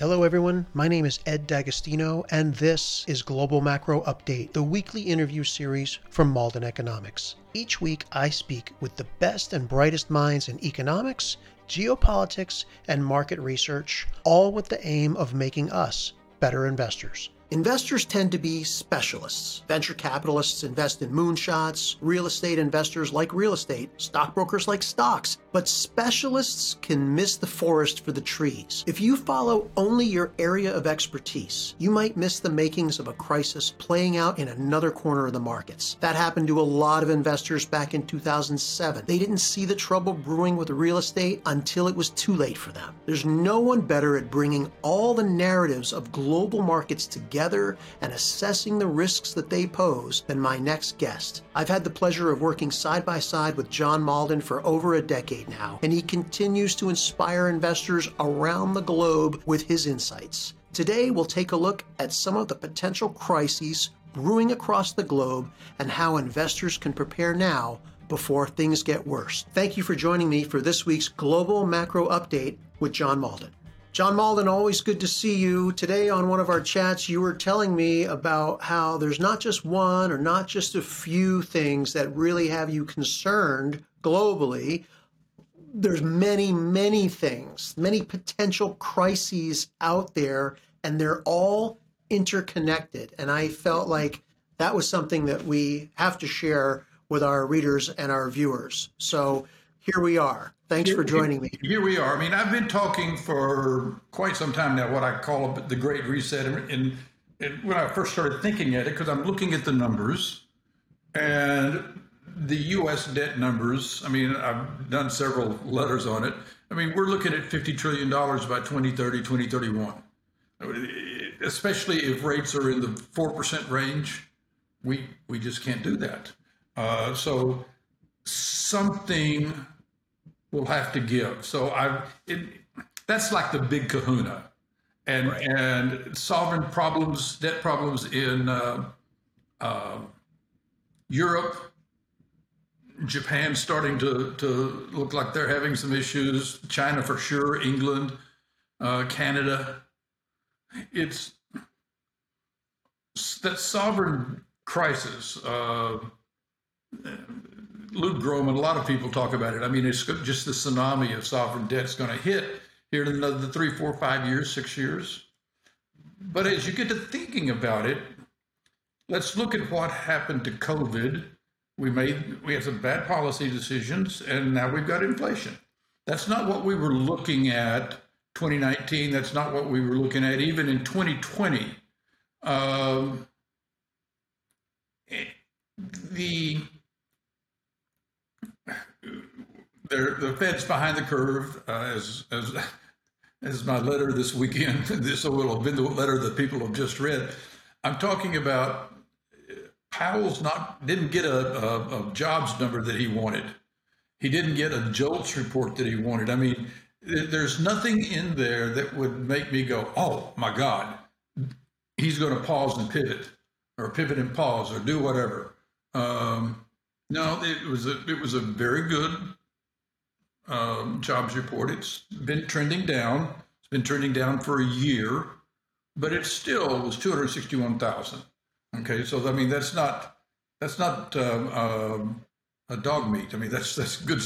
Hello, everyone. My name is Ed D'Agostino, and this is Global Macro Update, the weekly interview series from Mauldin Economics. Each week, I speak with the best and brightest minds in economics, geopolitics, and market research, all with the aim of making us better investors. Investors tend to be specialists. Venture capitalists invest in moonshots, real estate investors like real estate, stockbrokers like stocks. But specialists can miss the forest for the trees. If you follow only your area of expertise, you might miss the makings of a crisis playing out in another corner of the markets. That happened to a lot of investors back in 2007. They didn't see the trouble brewing with real estate until it was too late for them. There's no one better at bringing all the narratives of global markets together and assessing the risks that they pose than my next guest. I've had the pleasure of working side by side with John Mauldin for over a decade now, and he continues to inspire investors around the globe with his insights. Today, we'll take a look at some of the potential crises brewing across the globe and how investors can prepare now before things get worse. Thank you for joining me for this week's Global Macro Update with John Mauldin. John Mauldin, always good to see you. Today, on one of our chats, you were telling me about how there's not just one or not just a few things that really have you concerned globally, there's many, many things, many potential crises out there, and they're all interconnected. And I felt like that was something that we have to share with our readers and our viewers. So here we are. Thanks for joining me. Here we are. I mean, I've been talking for quite some time now, what I call the Great Reset. And, and when I first started thinking at it, because I'm looking at the numbers, and the U.S. debt numbers, I mean, I've done several letters on it. I mean, we're looking at $50 trillion by 2030, 2031. Especially if rates are in the 4% range, we, we just can't do that. Uh, so something will have to give. So I, it, that's like the big kahuna. And, right. and sovereign problems, debt problems in uh, uh, Europe, Japan starting to, to look like they're having some issues. China for sure, England, uh, Canada. It's that sovereign crisis. Uh, Luke Gromen, a lot of people talk about it. I mean, it's just the tsunami of sovereign debt is going to hit here in another three, four, five years, six years. But as you get to thinking about it, let's look at what happened to COVID we made we had some bad policy decisions and now we've got inflation that's not what we were looking at 2019 that's not what we were looking at even in 2020 um, the the Fed's behind the curve, uh, as as as my letter this weekend. This will have been the letter that people have just read. I'm talking about Powell's not didn't get a, a, a, jobs number that he wanted. He didn't get a JOLTS report that he wanted. I mean, there's nothing in there that would make me go, "Oh my God, he's going to pause and pivot, or pivot and pause, or do whatever." Um, no, it was a it was a very good um, jobs report. It's been trending down. It's been trending down for a year, but it still was 261,000. Okay, so I mean that's not that's not um, um, a dog meat. I mean that's that's good.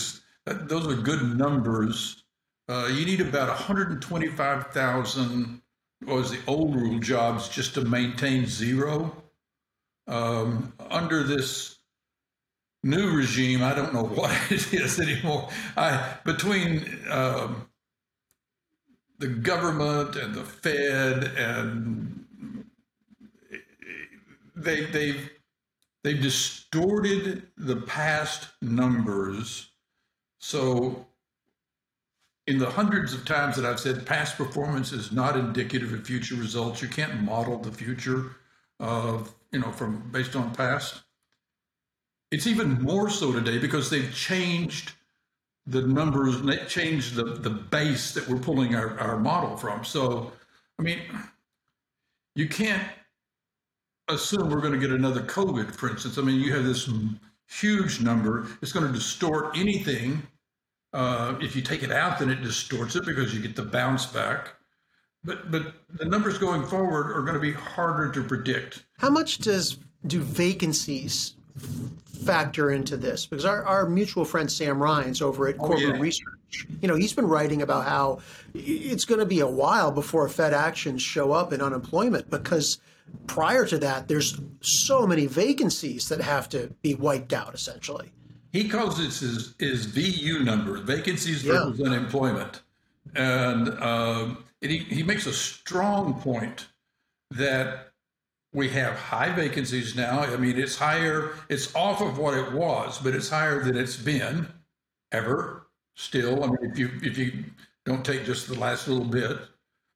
That, those are good numbers. Uh, you need about 125,000 was the old rule jobs just to maintain zero. Um, under this new regime, I don't know what it is anymore. I between um, the government and the Fed and they they've they've distorted the past numbers. So in the hundreds of times that I've said past performance is not indicative of future results, you can't model the future of you know from based on past. It's even more so today because they've changed the numbers changed the, the base that we're pulling our, our model from. So I mean, you can't assume we're going to get another COVID, for instance. I mean, you have this huge number. It's going to distort anything. Uh, if you take it out, then it distorts it because you get the bounce back. but but the numbers going forward are going to be harder to predict. How much does do vacancies factor into this? Because our, our mutual friend Sam Rines over at Oh, Corporate yeah. Research, you know, he's been writing about how it's going to be a while before Fed actions show up in unemployment because prior to that, there's so many vacancies that have to be wiped out essentially. He calls this his, his VU number, vacancies Yeah. versus unemployment. And um, and he, he makes a strong point that we have high vacancies now. I mean, it's higher, it's off of what it was, but it's higher than it's been ever still. I mean, if you if you don't take just the last little bit,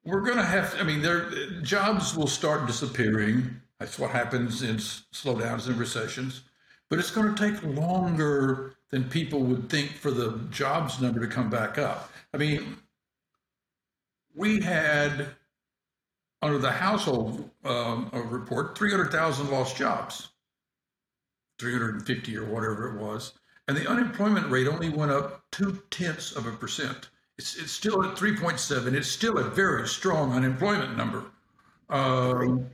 we're going to have, I mean, there jobs will start disappearing. That's what happens in slowdowns and recessions. But it's going to take longer than people would think for the jobs number to come back up. I mean, we had under the household um, report 300,000 lost jobs, 350 or whatever it was, and the unemployment rate only went up two tenths of a percent. It's, it's still at 3.7. It's still a very strong unemployment number. Um,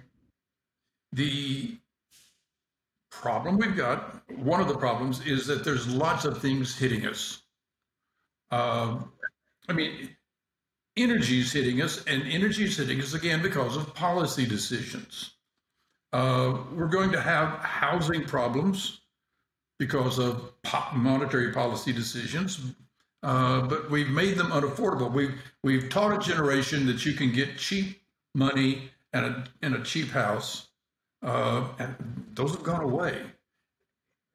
the problem we've got, one of the problems is that there's lots of things hitting us. Um, I mean, energy is hitting us, and energy is hitting us again because of policy decisions. Uh, we're going to have housing problems because of monetary policy decisions, uh, but we've made them unaffordable. We've we've taught a generation that you can get cheap money and a in a cheap house, uh, and those have gone away.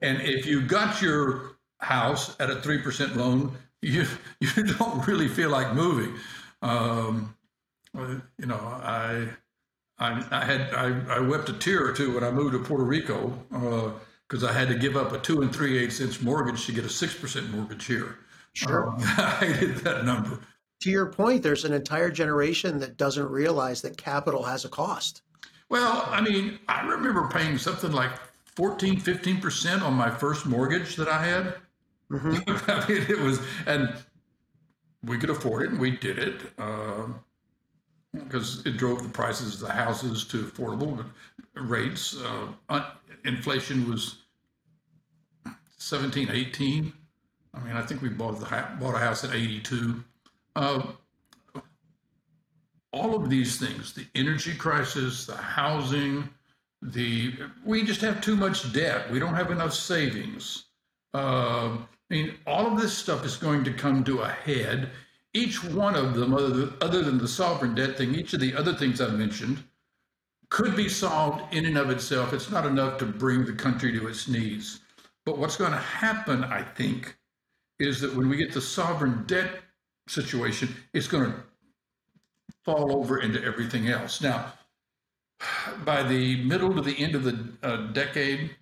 And if you got your house at a three percent loan, you you don't really feel like moving. Um, you know, I I, I had I, I wept a tear or two when I moved to Puerto Rico because I had to give up a two and three eighths inch mortgage to get a six percent mortgage here. Sure. Uh, I hated that number. To your point, there's an entire generation that doesn't realize that capital has a cost. Well, I mean, I remember paying something like 14, 15% on my first mortgage that I had. I mean, it was, and we could afford it and we did it because it drove the prices of the houses to affordable rates. Uh, un- inflation was 17, 18. I mean, I think we bought, the, ha- bought a house at 82. Uh, all of these things the energy crisis the housing the we just have too much debt we don't have enough savings uh, i mean all of this stuff is going to come to a head. Each one of them other than, the sovereign debt thing each of the other things I've mentioned could be solved in and of itself. It's not enough to bring the country to its knees. But what's going to happen i think is that when we get the sovereign debt situation it's going to fall over into everything else. Now, by the middle to the end of the uh, decade,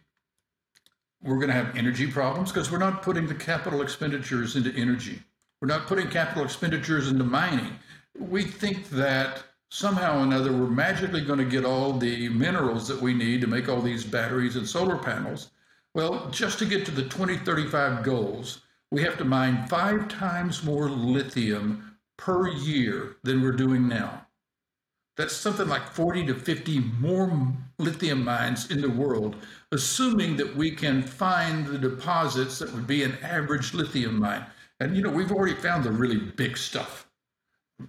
we're going to have energy problems because we're not putting the capital expenditures into energy. We're not putting capital expenditures into mining. We think that somehow or another we're magically going to get all the minerals that we need to make all these batteries and solar panels. Well, just to get to the 2035 goals, we have to mine five times more lithium per year than we're doing now. That's something like 40 to 50 more lithium mines in the world, assuming that we can find the deposits that would be an average lithium mine. And you know, we've already found the really big stuff.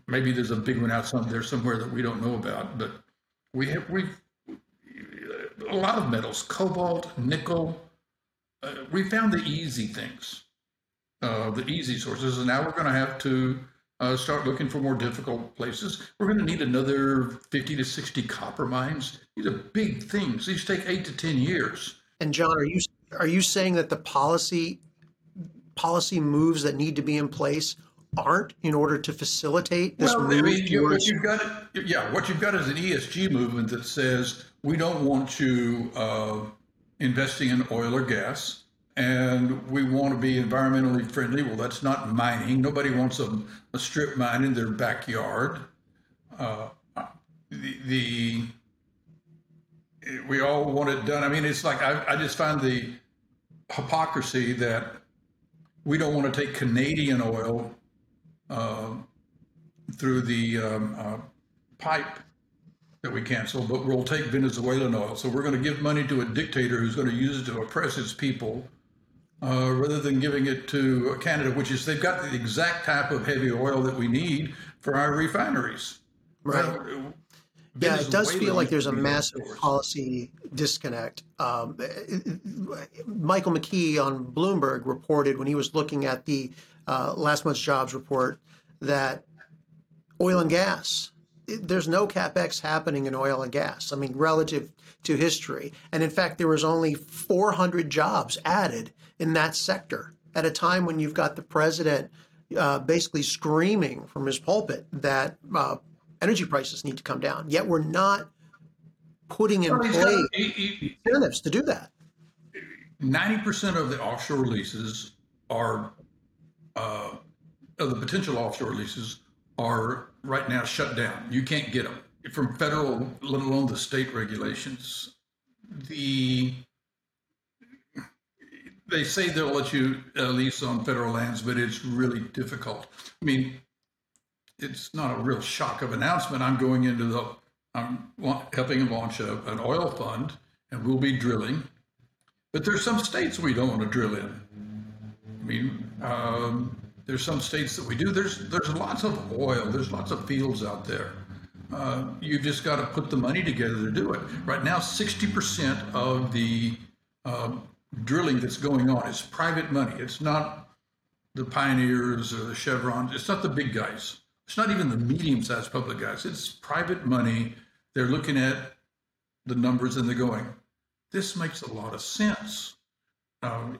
Maybe there's a big one out there somewhere that we don't know about, but we have we've a lot of metals, cobalt, nickel. Uh, we found the easy things, uh, the easy sources, and now we're going to have to uh, start looking for more difficult places. We're going to need another 50 to 60 copper mines. These are big things. These take eight to 10 years. And John, are you are you saying that the policy policy moves that need to be in place aren't in order to facilitate this well, move I mean, you, what you've got, yeah, what you've got is an ESG movement that says we don't want you uh, investing in oil or gas, and we want to be environmentally friendly. Well, that's not mining. Nobody wants a, a strip mine in their backyard. Uh, the, the we all want it done. I mean, it's like I, I just find the hypocrisy that we don't want to take Canadian oil uh, through the um, uh, pipe that we cancel, but we'll take Venezuelan oil. So we're going to give money to a dictator who's going to use it to oppress his people, uh, rather than giving it to Canada, which is they've got the exact type of heavy oil that we need for our refineries. Right. yeah, it does feel like there's a massive policy disconnect. Um, Michael McKee on Bloomberg reported when he was looking at the uh, last month's jobs report that oil and gas there's no capex happening in oil and gas. I mean, relative to history, and in fact, there was only 400 jobs added in that sector at a time when you've got the president uh, basically screaming from his pulpit that uh, energy prices need to come down. Yet we're not putting in place incentives to do that. 90% of the offshore leases are, uh, of the potential offshore leases are right now shut down. You can't get them from federal, let alone the state regulations. The they say they'll let you uh, lease on federal lands, but it's really difficult. I mean, it's not a real shock of announcement. I'm going into the, I'm helping launch a, an oil fund, and we'll be drilling. But there's some states we don't want to drill in. I mean, um, there's some states that we do. There's there's lots of oil. There's lots of fields out there. Uh, you've just got to put the money together to do it. Right now, 60% of the uh, drilling that's going on is private money. It's not the pioneers or the chevrons. It's not the big guys. It's not even the medium-sized public guys. It's private money. They're looking at the numbers and they're going, this makes a lot of sense. Um,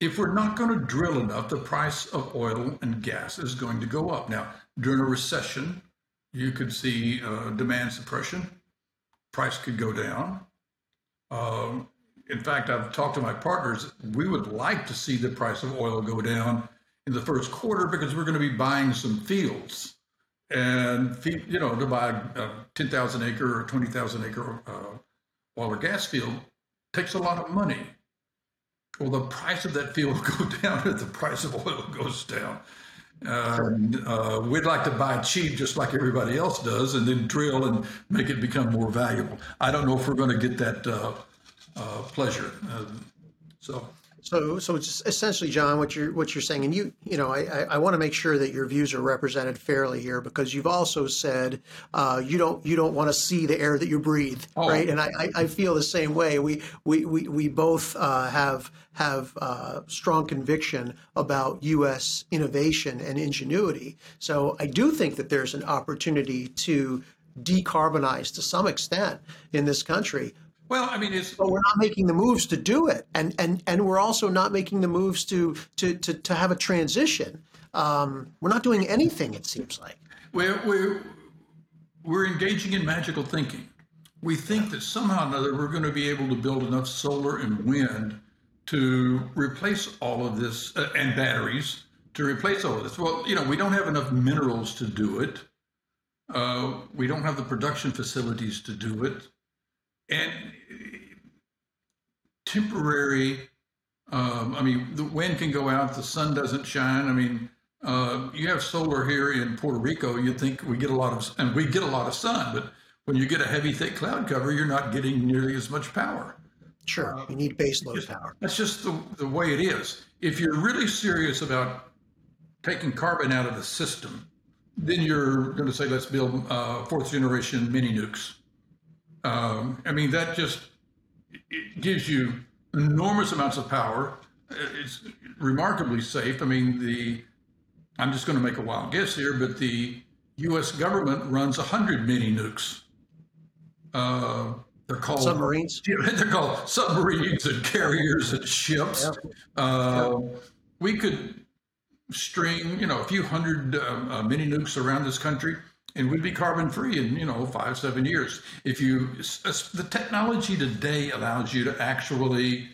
if we're not going to drill enough, the price of oil and gas is going to go up. Now, during a recession, you could see uh, demand suppression. Price could go down. Um, in fact, I've talked to my partners. We would like to see the price of oil go down in the first quarter because we're going to be buying some fields. And, you know, to buy a 10,000 acre or 20,000 acre uh, oil or gas field takes a lot of money. Well, the price of that fuel will go down if the price of oil goes down. And uh, we'd like to buy cheap just like everybody else does and then drill and make it become more valuable. I don't know if we're going to get that uh, uh, pleasure. Uh, so so, so it's essentially, John, what you're what you're saying, and you, you know, I, I, I want to make sure that your views are represented fairly here because you've also said uh, you don't you don't want to see the air that you breathe, oh. right? And I, I feel the same way. We we we, we both uh, have have uh, strong conviction about U.S. innovation and ingenuity. So I do think that there's an opportunity to decarbonize to some extent in this country well, I mean, it's but we're not making the moves to do it, and and and we're also not making the moves to to to, to have a transition. Um, we're not doing anything. It seems like we're we're we're engaging in magical thinking. We think that somehow or another we're going to be able to build enough solar and wind to replace all of this uh, and batteries to replace all of this. Well, you know, we don't have enough minerals to do it. Uh, we don't have the production facilities to do it and temporary. Um, I mean, the wind can go out, the sun doesn't shine. I mean, uh, you have solar here in Puerto Rico. You'd think we get a lot of, and we get a lot of sun, but when you get a heavy, thick cloud cover, you're not getting nearly as much power. Sure, you need base load just, power. That's just the, the way it is. If you're really serious about taking carbon out of the system, then you're going to say, let's build uh, fourth generation mini nukes. Um, I mean, that just it gives you enormous amounts of power. It's remarkably safe. I mean, the I'm just going to make a wild guess here, but the U.S. government runs 100 mini nukes. Uh, they're called submarines. They're called submarines and carriers and ships. Uh, We could string, you know, a few hundred uh, uh, mini nukes around this country and we'd be carbon free in you know five seven years. If you the technology today allows you to actually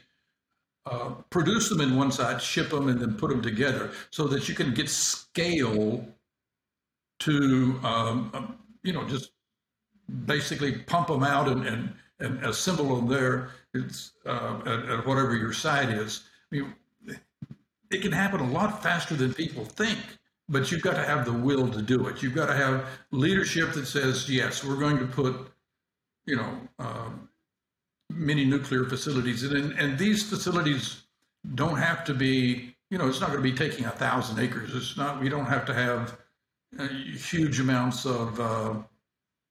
uh, produce them in one side ship them and then put them together so that you can get scale to um, um, you know just basically pump them out and, and, and assemble them there. Uh, at, at whatever your site is. I mean, it can happen a lot faster than people think but you've got to have the will to do it. You've got to have leadership that says, yes, we're going to put, you know, um, many nuclear facilities, and and these facilities don't have to be, you know, it's not going to be taking a thousand acres. It's not. We don't have to have uh, huge amounts of uh,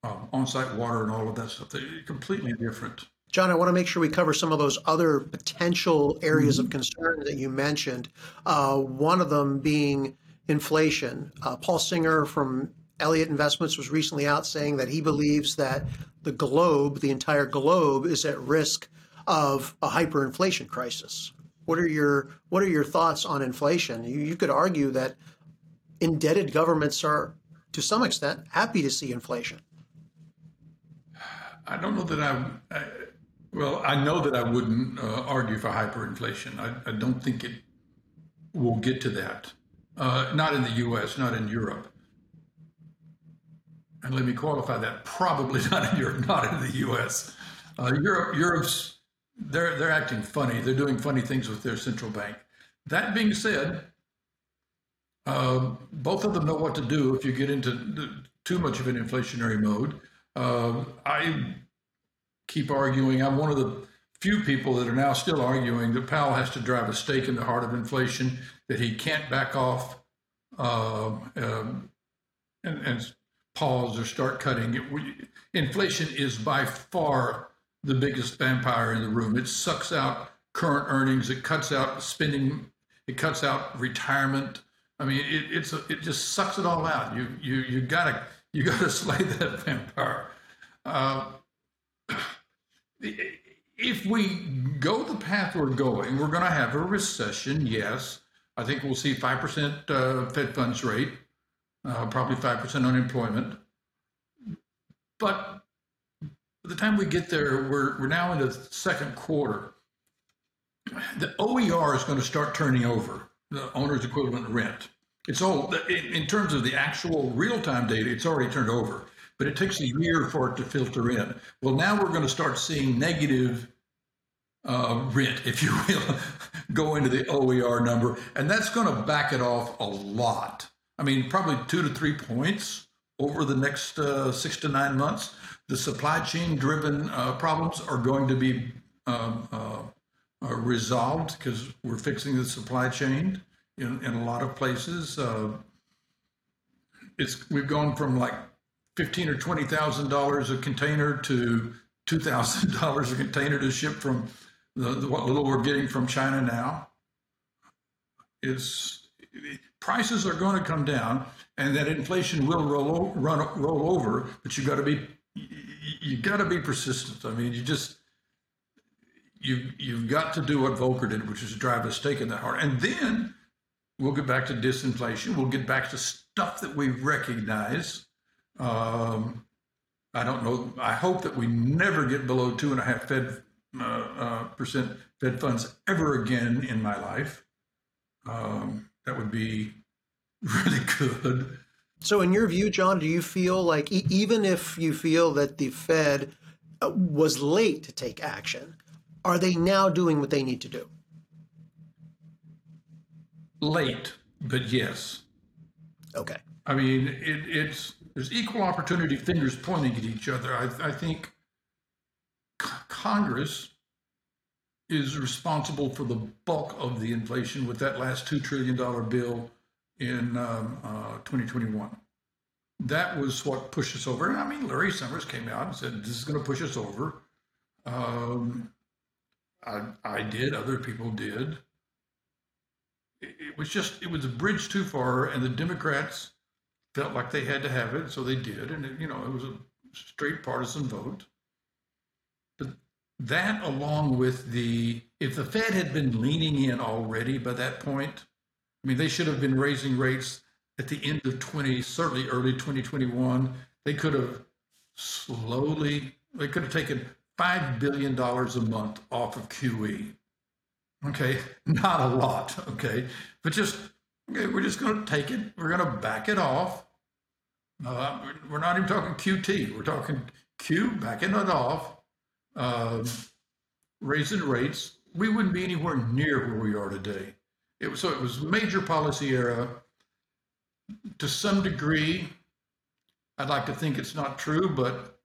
uh, on-site water and all of that stuff. They're completely different. John, I want to make sure we cover some of those other potential areas of concern that you mentioned. Uh, one of them being inflation. Uh, Paul Singer from Elliott Investments was recently out saying that he believes that the globe, the entire globe, is at risk of a hyperinflation crisis. What are your What are your thoughts on inflation? You, you could argue that indebted governments are, to some extent, happy to see inflation. I don't know that I, I well, I know that I wouldn't uh, argue for hyperinflation. I, I, don't think it will get to that. Uh, not in the U.S., not in Europe. And let me qualify that: probably not in Europe, not in the U.S. Uh, Europe, Europe's they're they're acting funny. They're doing funny things with their central bank. That being said, uh, both of them know what to do if you get into too much of an inflationary mode. Uh, I keep arguing. I'm one of the few people that are now still arguing that Powell has to drive a stake in the heart of inflation, that he can't back off uh, um, and, and, pause or start cutting. It, we, inflation is by far the biggest vampire in the room. It sucks out current earnings, it cuts out spending, it cuts out retirement. I mean, it, it's a, it just sucks it all out. You you you gotta you gotta slay that vampire. Uh, if we go the path we're going, we're going to have a recession. Yes, I think we'll see five percent uh, Fed funds rate, uh, probably five percent unemployment. But by the time we get there, we're we're now in the second quarter. The OER is going to start turning over the owner's equivalent rent. It's all in terms of the actual real time data. It's already turned over but it takes a year for it to filter in. Well, now we're going to start seeing negative uh, rent, if you will, go into the OER number, and that's going to back it off a lot. I mean, probably two to three points over the next uh, six to nine months. The supply chain driven uh, problems are going to be um, uh, uh, resolved because we're fixing the supply chain in, in a lot of places. Uh, it's we've gone from like fifteen or twenty thousand dollars a container to two thousand dollars a container to ship from the, the, what little we're getting from China now. Is prices are going to come down, and that inflation will roll run roll over. But you got to be you got to be persistent. I mean, you just you you've got to do what Volcker did, which is drive a stake in the heart, and then we'll get back to disinflation. We'll get back to stuff that we recognize um, I don't know. I hope that we never get below two and a half Fed uh, uh, percent Fed funds ever again in my life. Um, that would be really good. So, in your view, John, do you feel like e- even if you feel that the Fed uh, was late to take action, are they now doing what they need to do? Late, but yes. Okay. I mean, it, it's there's equal opportunity fingers pointing at each other. I, I think c- Congress is responsible for the bulk of the inflation with that last $2 trillion bill in um, uh, 2021. That was what pushed us over. And I mean, Larry Summers came out and said, this is going to push us over. Um, I, I did, other people did. It, it was just, it was a bridge too far, and the Democrats felt like they had to have it, so they did. And, it, you know, it was a straight partisan vote. But that, along with the, if the Fed had been leaning in already by that point, I mean, they should have been raising rates at the end of 20, certainly early 2021. They could have slowly, they could have taken $5 billion a month off of QE. Okay, not a lot, okay, but just, okay, we're just going to take it, we're going to back it off uh, we're not even talking QT. We're talking Q, backing it off, uh, raising rates. We wouldn't be anywhere near where we are today. It was so it was major policy era. to some degree, I'd like to think it's not true, but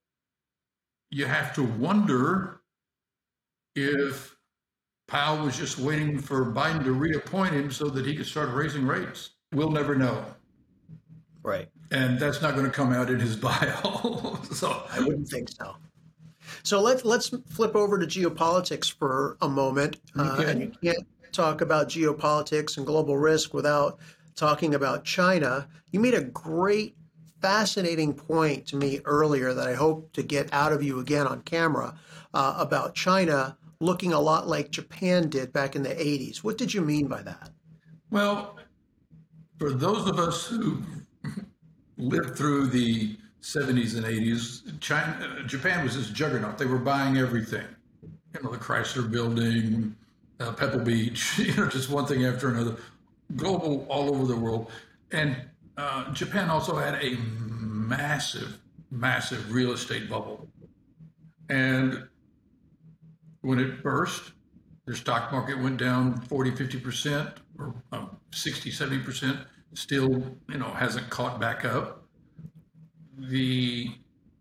you have to wonder if Powell was just waiting for Biden to reappoint him so that he could start raising rates. We'll never know. Right. And that's not going to come out in his bio. so I wouldn't think so. So let's let's flip over to geopolitics for a moment. Uh, and you can't talk about geopolitics and global risk without talking about China. You made a great, fascinating point to me earlier that I hope to get out of you again on camera uh, about China looking a lot like Japan did back in the 80s. What did you mean by that? Well, for those of us who lived through the 70s and 80s, China, Japan was this juggernaut. They were buying everything. You know, the Chrysler Building, uh, Pebble Beach, you know, just one thing after another, global all over the world. And uh, Japan also had a massive, massive real estate bubble. And when it burst, their stock market went down 40, 50%, or um, 60, 70%, still, you know, hasn't caught back up. The,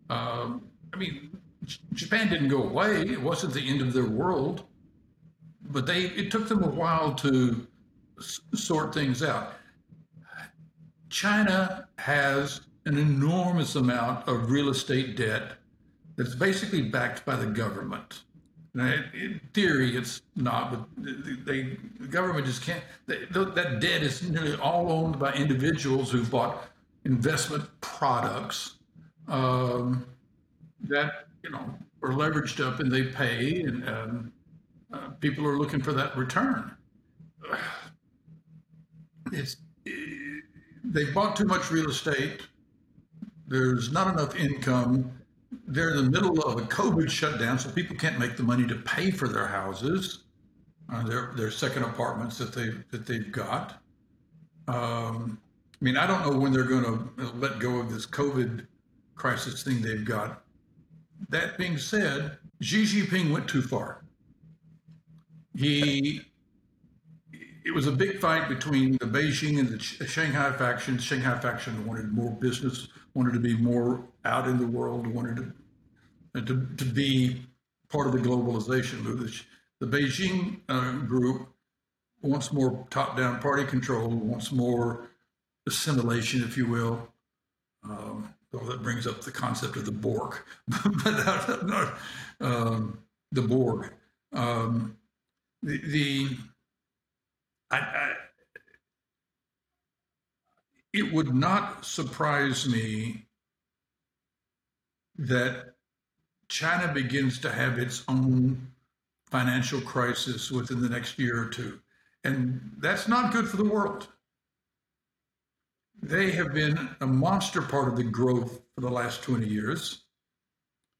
um, I mean, Japan didn't go away. It wasn't the end of their world, but they, it took them a while to s- sort things out. China has an enormous amount of real estate debt that's basically backed by the government. In theory, it's not, but they, the government just can't. They, that debt is nearly all owned by individuals who bought investment products um, that you know are leveraged up and they pay, and um, uh, people are looking for that return. It's they bought too much real estate. There's not enough income they're in the middle of a COVID shutdown, so people can't make the money to pay for their houses, uh, their their second apartments that they that they've got. Um, I mean, I don't know when they're going to let go of this COVID crisis thing they've got. That being said, Xi Jinping went too far. He it was a big fight between the Beijing and the Shanghai faction. Shanghai faction wanted more business, wanted to be more out in the world, wanted to, to, to be part of the globalization movement. The Beijing uh, group wants more top down party control, wants more assimilation, if you will. Um, well, that brings up the concept of the Borg, but um, the Borg. Um, the, the I, I, it would not surprise me that China begins to have its own financial crisis within the next year or two. And that's not good for the world. They have been a monster part of the growth for the last 20 years.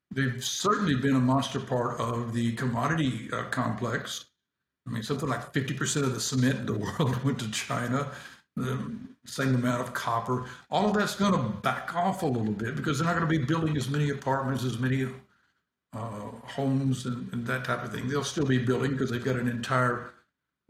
They've certainly been a monster part of the commodity uh, complex. I mean, something like 50% of the cement in the world went to China, the same amount of copper. All of that's going to back off a little bit because they're not going to be building as many apartments, as many homes, and, and, that type of thing. They'll still be building because they've got an entire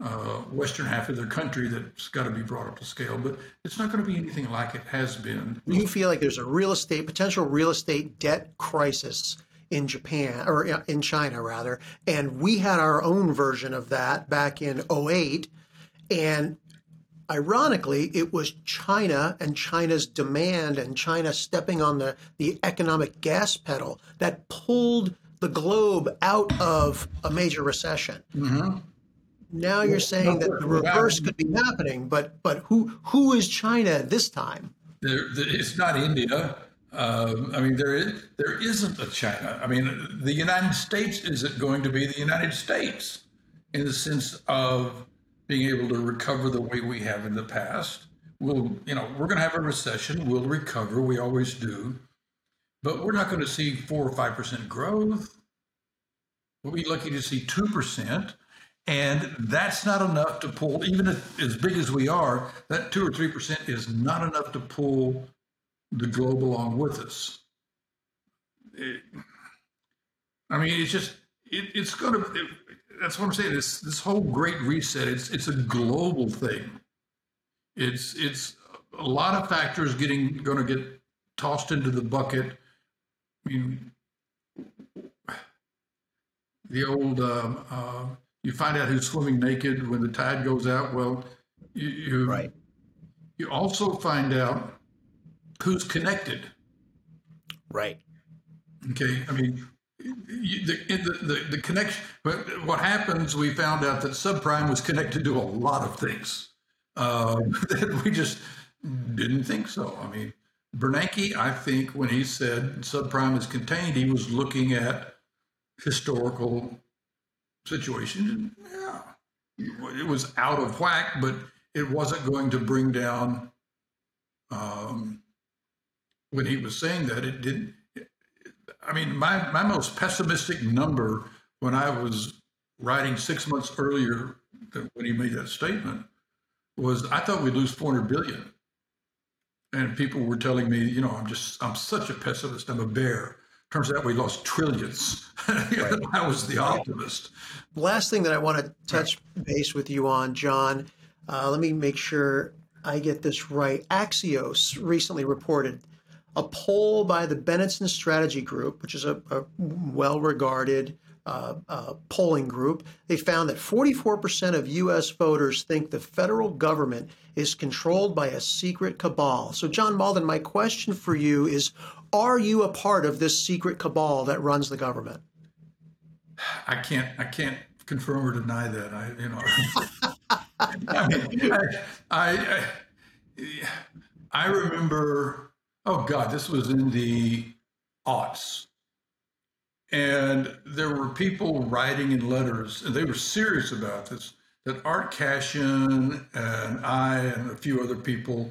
uh, western half of their country that's got to be brought up to scale. But it's not going to be anything like it has been. You feel like there's a real estate, potential real estate debt crisis in Japan or in China rather. And we had our own version of that back in 08. And ironically, it was China and China's demand and China stepping on the, the economic gas pedal that pulled the globe out of a major recession. Mm-hmm. Now you're saying that the reverse could be happening, but but who who is China this time? There, it's not India. Um, I mean, there is, there isn't a China. I mean, the United States isn't going to be the United States in the sense of being able to recover the way we have in the past. We'll, you know, we're going to have a recession. We'll recover. We always do, but we're not going to see four or five percent growth. We'll be lucky to see two percent, and that's not enough to pull. Even if, as big as we are, that two or three percent is not enough to pull the globe along with us. It, I mean, it's just it, it's going to. That's what I'm saying. This this whole great reset. It's it's a global thing. It's it's a lot of factors getting going to get tossed into the bucket. I mean, the old uh, uh, you find out who's swimming naked when the tide goes out. Well, you, you right. You also find out who's connected. Right. Okay. I mean, the, the, the, the connection, but what happens, we found out that subprime was connected to a lot of things uh, that we just didn't think so. I mean, Bernanke, I think when he said subprime is contained, he was looking at historical situations. Yeah, it was out of whack, but it wasn't going to bring down. Um, when he was saying that, it didn't. I mean, my my most pessimistic number when I was writing six months earlier than when he made that statement was I thought we'd lose 400 billion and people were telling me, you know, I'm just, I'm such a pessimist. I'm a bear. Turns out we lost trillions. Right. I was the optimist. Last thing that I want to touch base with you on, John, uh, let me make sure I get this right. Axios recently reported a poll by the Benenson Strategy Group, which is a, a well regarded uh, uh, polling group, they found that 44% of U.S. voters think the federal government is controlled by a secret cabal. So, John Mauldin, my question for you is Are you a part of this secret cabal that runs the government? I can't, I can't confirm or deny that. I, you know, I, mean, I, I, I remember, oh God, this was in the aughts and there were people writing in letters, and they were serious about this, that Art Cashin and I and a few other people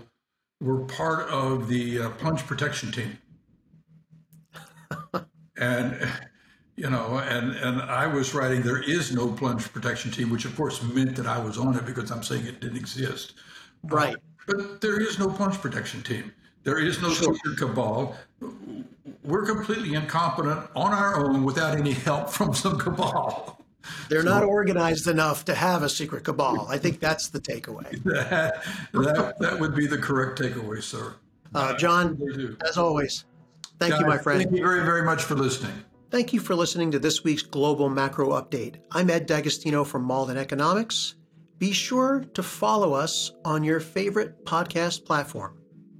were part of the uh, plunge protection team. and, you know, and, and I was writing, there is no plunge protection team, which of course meant that I was on it because I'm saying it didn't exist. Right. Uh, but there is no plunge protection team. There is no sure. secret cabal we're completely incompetent on our own without any help from some cabal. They're so, not organized enough to have a secret cabal. I think that's the takeaway. That, that, that would be the correct takeaway, sir. Uh, John, as always, thank you, my friend. Thank you very, very much for listening. Thank you for listening to this week's Global Macro Update. I'm Ed D'Agostino from Mauldin Economics. Be sure to follow us on your favorite podcast platform.